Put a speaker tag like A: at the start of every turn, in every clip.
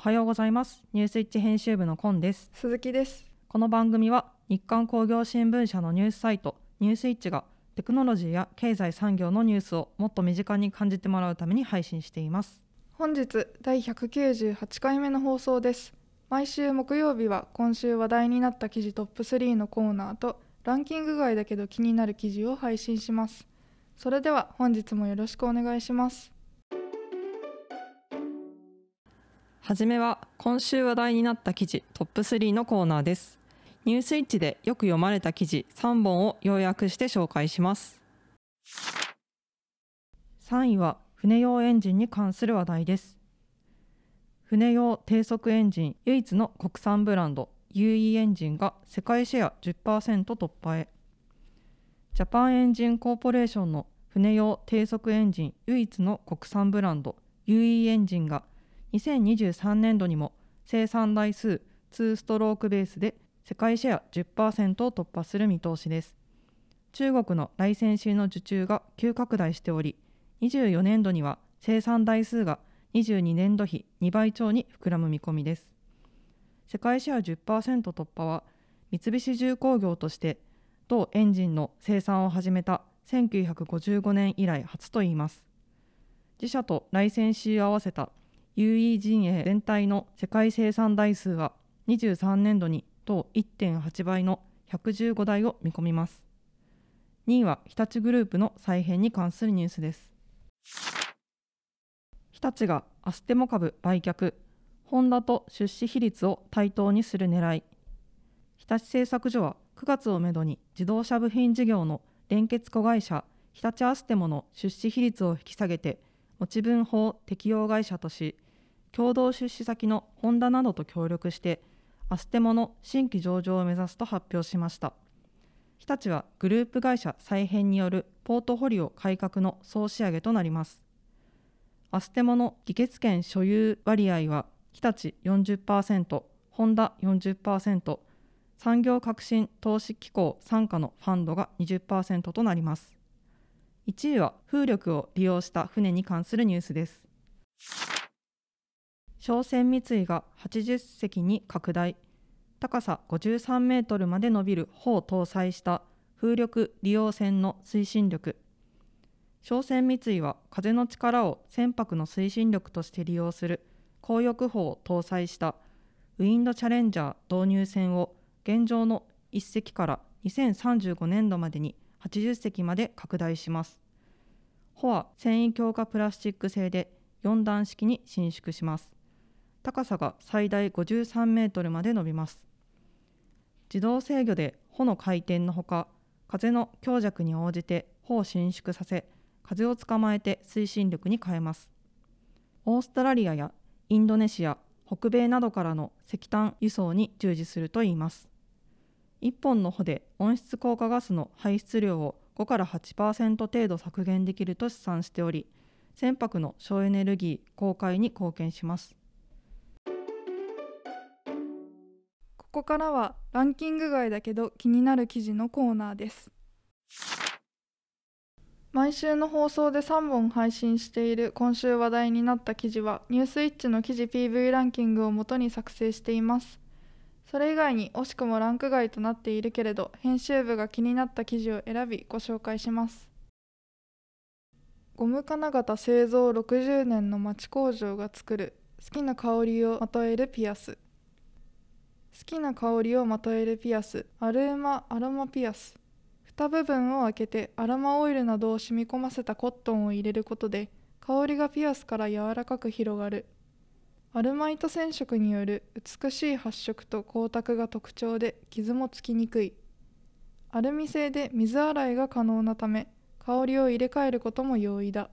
A: おはようございます。ニュースイッチ編集部のコンです。
B: 鈴木です。
A: この番組は日刊工業新聞社のニュースサイトニュースイッチがテクノロジーや経済産業のニュースをもっと身近に感じてもらうために配信しています。
B: 本日第198回目の放送です。毎週木曜日は今週話題になった記事トップ3のコーナーとランキング外だけど気になる記事を配信します。それでは本日もよろしくお願いします
A: はじめは今週話題になった記事トップ3のコーナーです。ニュースイッチでよく読まれた記事3本を要約して紹介します。3位は船用エンジンに関する話題です。船用低速エンジン唯一の国産ブランド UE エンジンが世界シェア10%突破へ。ジャパンエンジンコーポレーションの船用低速エンジン唯一の国産ブランド UE エンジンが2023年度にも生産台数2ストロークベースで世界シェア10%を突破する見通しです。中国のライセンシーの受注が急拡大しており24年度には生産台数が22年度比2倍超に膨らむ見込みです。世界シェア10%突破は三菱重工業として同エンジンの生産を始めた1955年以来初といいます。自社とライセンシーを合わせた UE 陣営全体の世界生産台数は23年度に同1.8倍の115台を見込みます。2位は日立グループの再編に関するニュースです。日立がアステモ株売却ホンダと出資比率を対等にする狙い。日立製作所は9月をめどに自動車部品事業の連結子会社日立アステモの出資比率を引き下げて持ち分法適用会社とし共同出資先のホンダなどと協力してアステモの新規上場を目指すと発表しました。日立はグループ会社再編によるポートフォリオ改革の総仕上げとなります。アステモの議決権所有割合は日立40%ホンダ40%産業革新投資機構傘下のファンドが20%となります。1位は風力を利用した船に関するニュースです。商船三井が80隻に拡大高さ53メートルまで伸びる帆を搭載した風力利用船の推進力商船三井は風の力を船舶の推進力として利用する高翼砲を搭載したウィンドチャレンジャー導入船を現状の1隻から2035年度までに80隻まで拡大します。帆は繊維強化プラスチック製で4段式に伸縮します。高さが最大53メートルまで伸びます。自動制御で帆の回転のほか、風の強弱に応じて帆を伸縮させ、風を捕まえて推進力に変えます。オーストラリアやインドネシア、北米などからの石炭輸送に従事するといいます。1本の帆で温室効果ガスの排出量を5から8%程度削減できると試算しており船舶の省エネルギー公開に貢献します
B: ここからはランキング外だけど気になる記事のコーナーです。毎週の放送で3本配信している今週話題になった記事はニュースイッチの記事 PV ランキングをもとに作成しています。それ以外に惜しくもランク外となっているけれど編集部が気になった記事を選びご紹介します。ゴム金型製造60年の町工場が作る好きな香りをまとえるピアス。好きな香りをまとえるピアスアルーマアロマピアス。蓋部分を開けてアロマオイルなどを染み込ませたコットンを入れることで香りがピアスから柔らかく広がる。アルマイト染色による美しい発色と光沢が特徴で傷もつきにくい。アルミ製で水洗いが可能なため香りを入れ替えることも容易だ。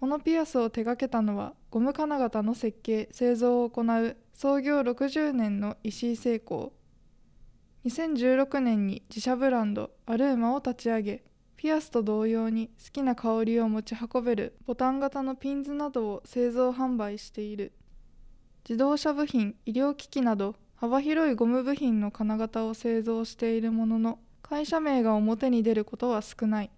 B: このピアスを手掛けたのはゴム金型の設計製造を行う創業60年の石井製工2016年に自社ブランドアルーマを立ち上げピアスと同様に好きな香りを持ち運べるボタン型のピンズなどを製造販売している。自動車部品医療機器など幅広いゴム部品の金型を製造しているものの会社名が表に出ることは少ない。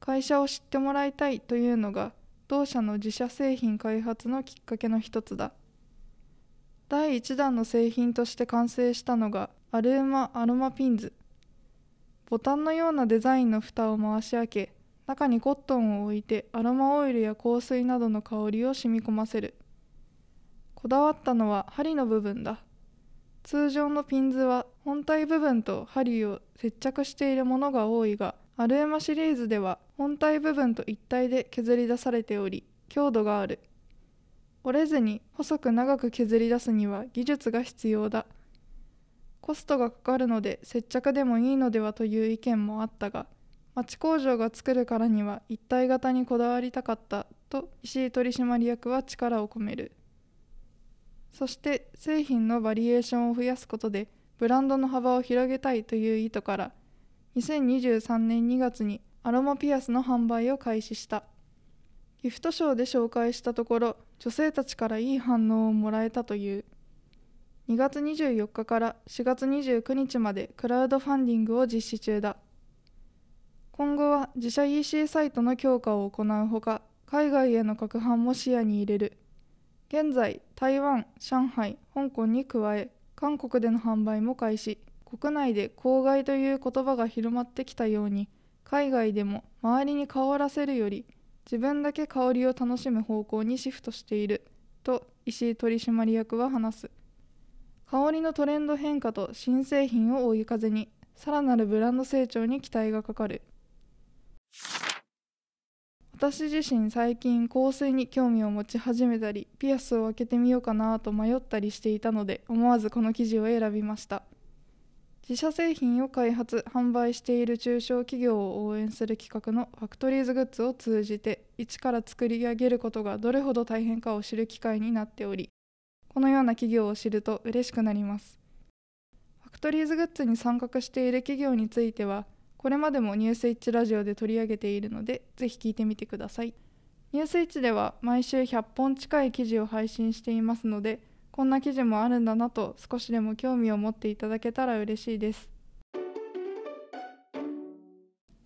B: 会社を知ってもらいたいというのが同社の自社製品開発のきっかけの一つだ。第1弾の製品として完成したのがアルーマアロマピンズ。ボタンのようなデザインの蓋を回し開け中にコットンを置いてアロマオイルや香水などの香りを染み込ませる。こだわったのは針の部分だ。通常のピンズは本体部分と針を接着しているものが多いがアルーマシリーズでは本体部分と一体で削り出されており強度がある。折れずに細く長く削り出すには技術が必要だ。コストがかかるので接着でもいいのではという意見もあったが町工場が作るからには一体型にこだわりたかったと石井取締役は力を込める。そして製品のバリエーションを増やすことでブランドの幅を広げたいという意図から2023年2月にアロマピアスの販売を開始した。ギフトショーで紹介したところ女性たちからいい反応をもらえたという。2月24日から4月29日までクラウドファンディングを実施中だ。今後は自社 EC サイトの強化を行うほか海外への拡販も視野に入れる。現在台湾上海香港に加え韓国での販売も開始。国内で公害という言葉が広まってきたように海外でも周りに香らせるより自分だけ香りを楽しむ方向にシフトしていると石井取締役は話す。香りのトレンド変化と新製品を追い風にさらなるブランド成長に期待がかかる。私自身最近香水に興味を持ち始めたりピアスを開けてみようかなと迷ったりしていたので思わずこの記事を選びました。自社製品を開発販売している中小企業を応援する企画のファクトリーズグッズを通じて一から作り上げることがどれほど大変かを知る機会になっておりこのような企業を知ると嬉しくなります。ファクトリーズグッズに参画している企業についてはこれまでもニュースイッチラジオで取り上げているのでぜひ聞いてみてください。ニュースイッチでは毎週100本近い記事を配信していますのでこんな記事もあるんだなと少しでも興味を持っていただけたら嬉しいです。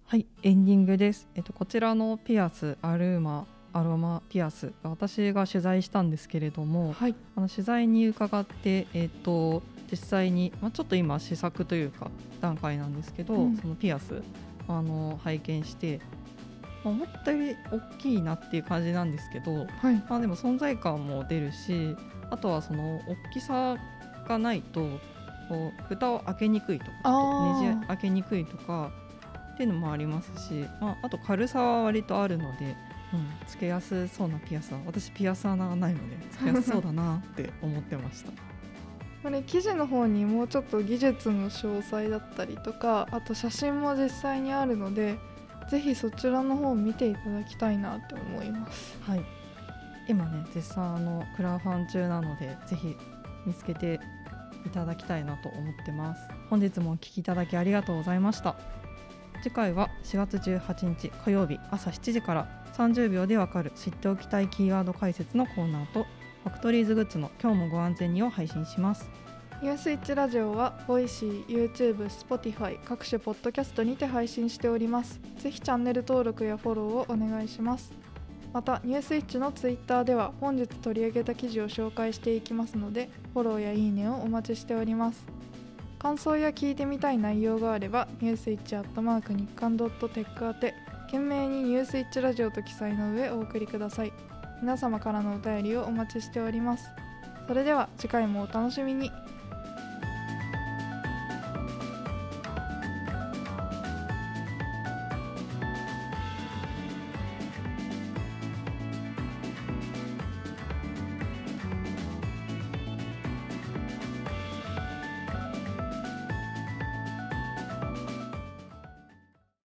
A: はいエンディングです、えっと、こちらのピアスアルーマアロマピアス私が取材したんですけれども
B: はい。
A: あの取材に伺って、えっと、実際に、まあ、ちょっと今試作というか段階なんですけど、
B: うん。
A: そのピアスあの拝見して、まあ思ったより大きいなっていう感じなんですけど、
B: はい。
A: まあ、でも存在感も出るしあとはその大きさがないとこう蓋を開けにくいとかねじ開けにくいとかっていうのもありますし、まあ、あと軽さは割とあるので、うん、つけやすそうなピアスは私ピアス穴がないのでつけやすそうだなって思ってました。
B: これ記事の方にもうちょっと技術の詳細だったりとかあと写真も実際にあるのでぜひそちらの方を見ていただきたいなって思います。
A: はい、今ね絶賛あのクラファン中なのでぜひ見つけていただきたいなと思ってます。本日もお聞きいただきありがとうございました。次回は4月18日火曜日朝7時から30秒でわかる知っておきたいキーワード解説のコーナーとファクトリーズグッズの今日もご安全にを配信します。
B: ニュースイッチラジオは Voicy、YouTube、Spotify 各種ポッドキャストにて配信しております。ぜひチャンネル登録やフォローをお願いします。またニュースイッチの Twitter では本日取り上げた記事を紹介していきますのでフォローやいいねをお待ちしております。感想や聞いてみたい内容があればニュースイッチアットマーク日刊ドットテック宛て懸命にニュースイッチラジオと記載の上お送りください。皆様からのお便りをお待ちしております。それでは次回もお楽しみに。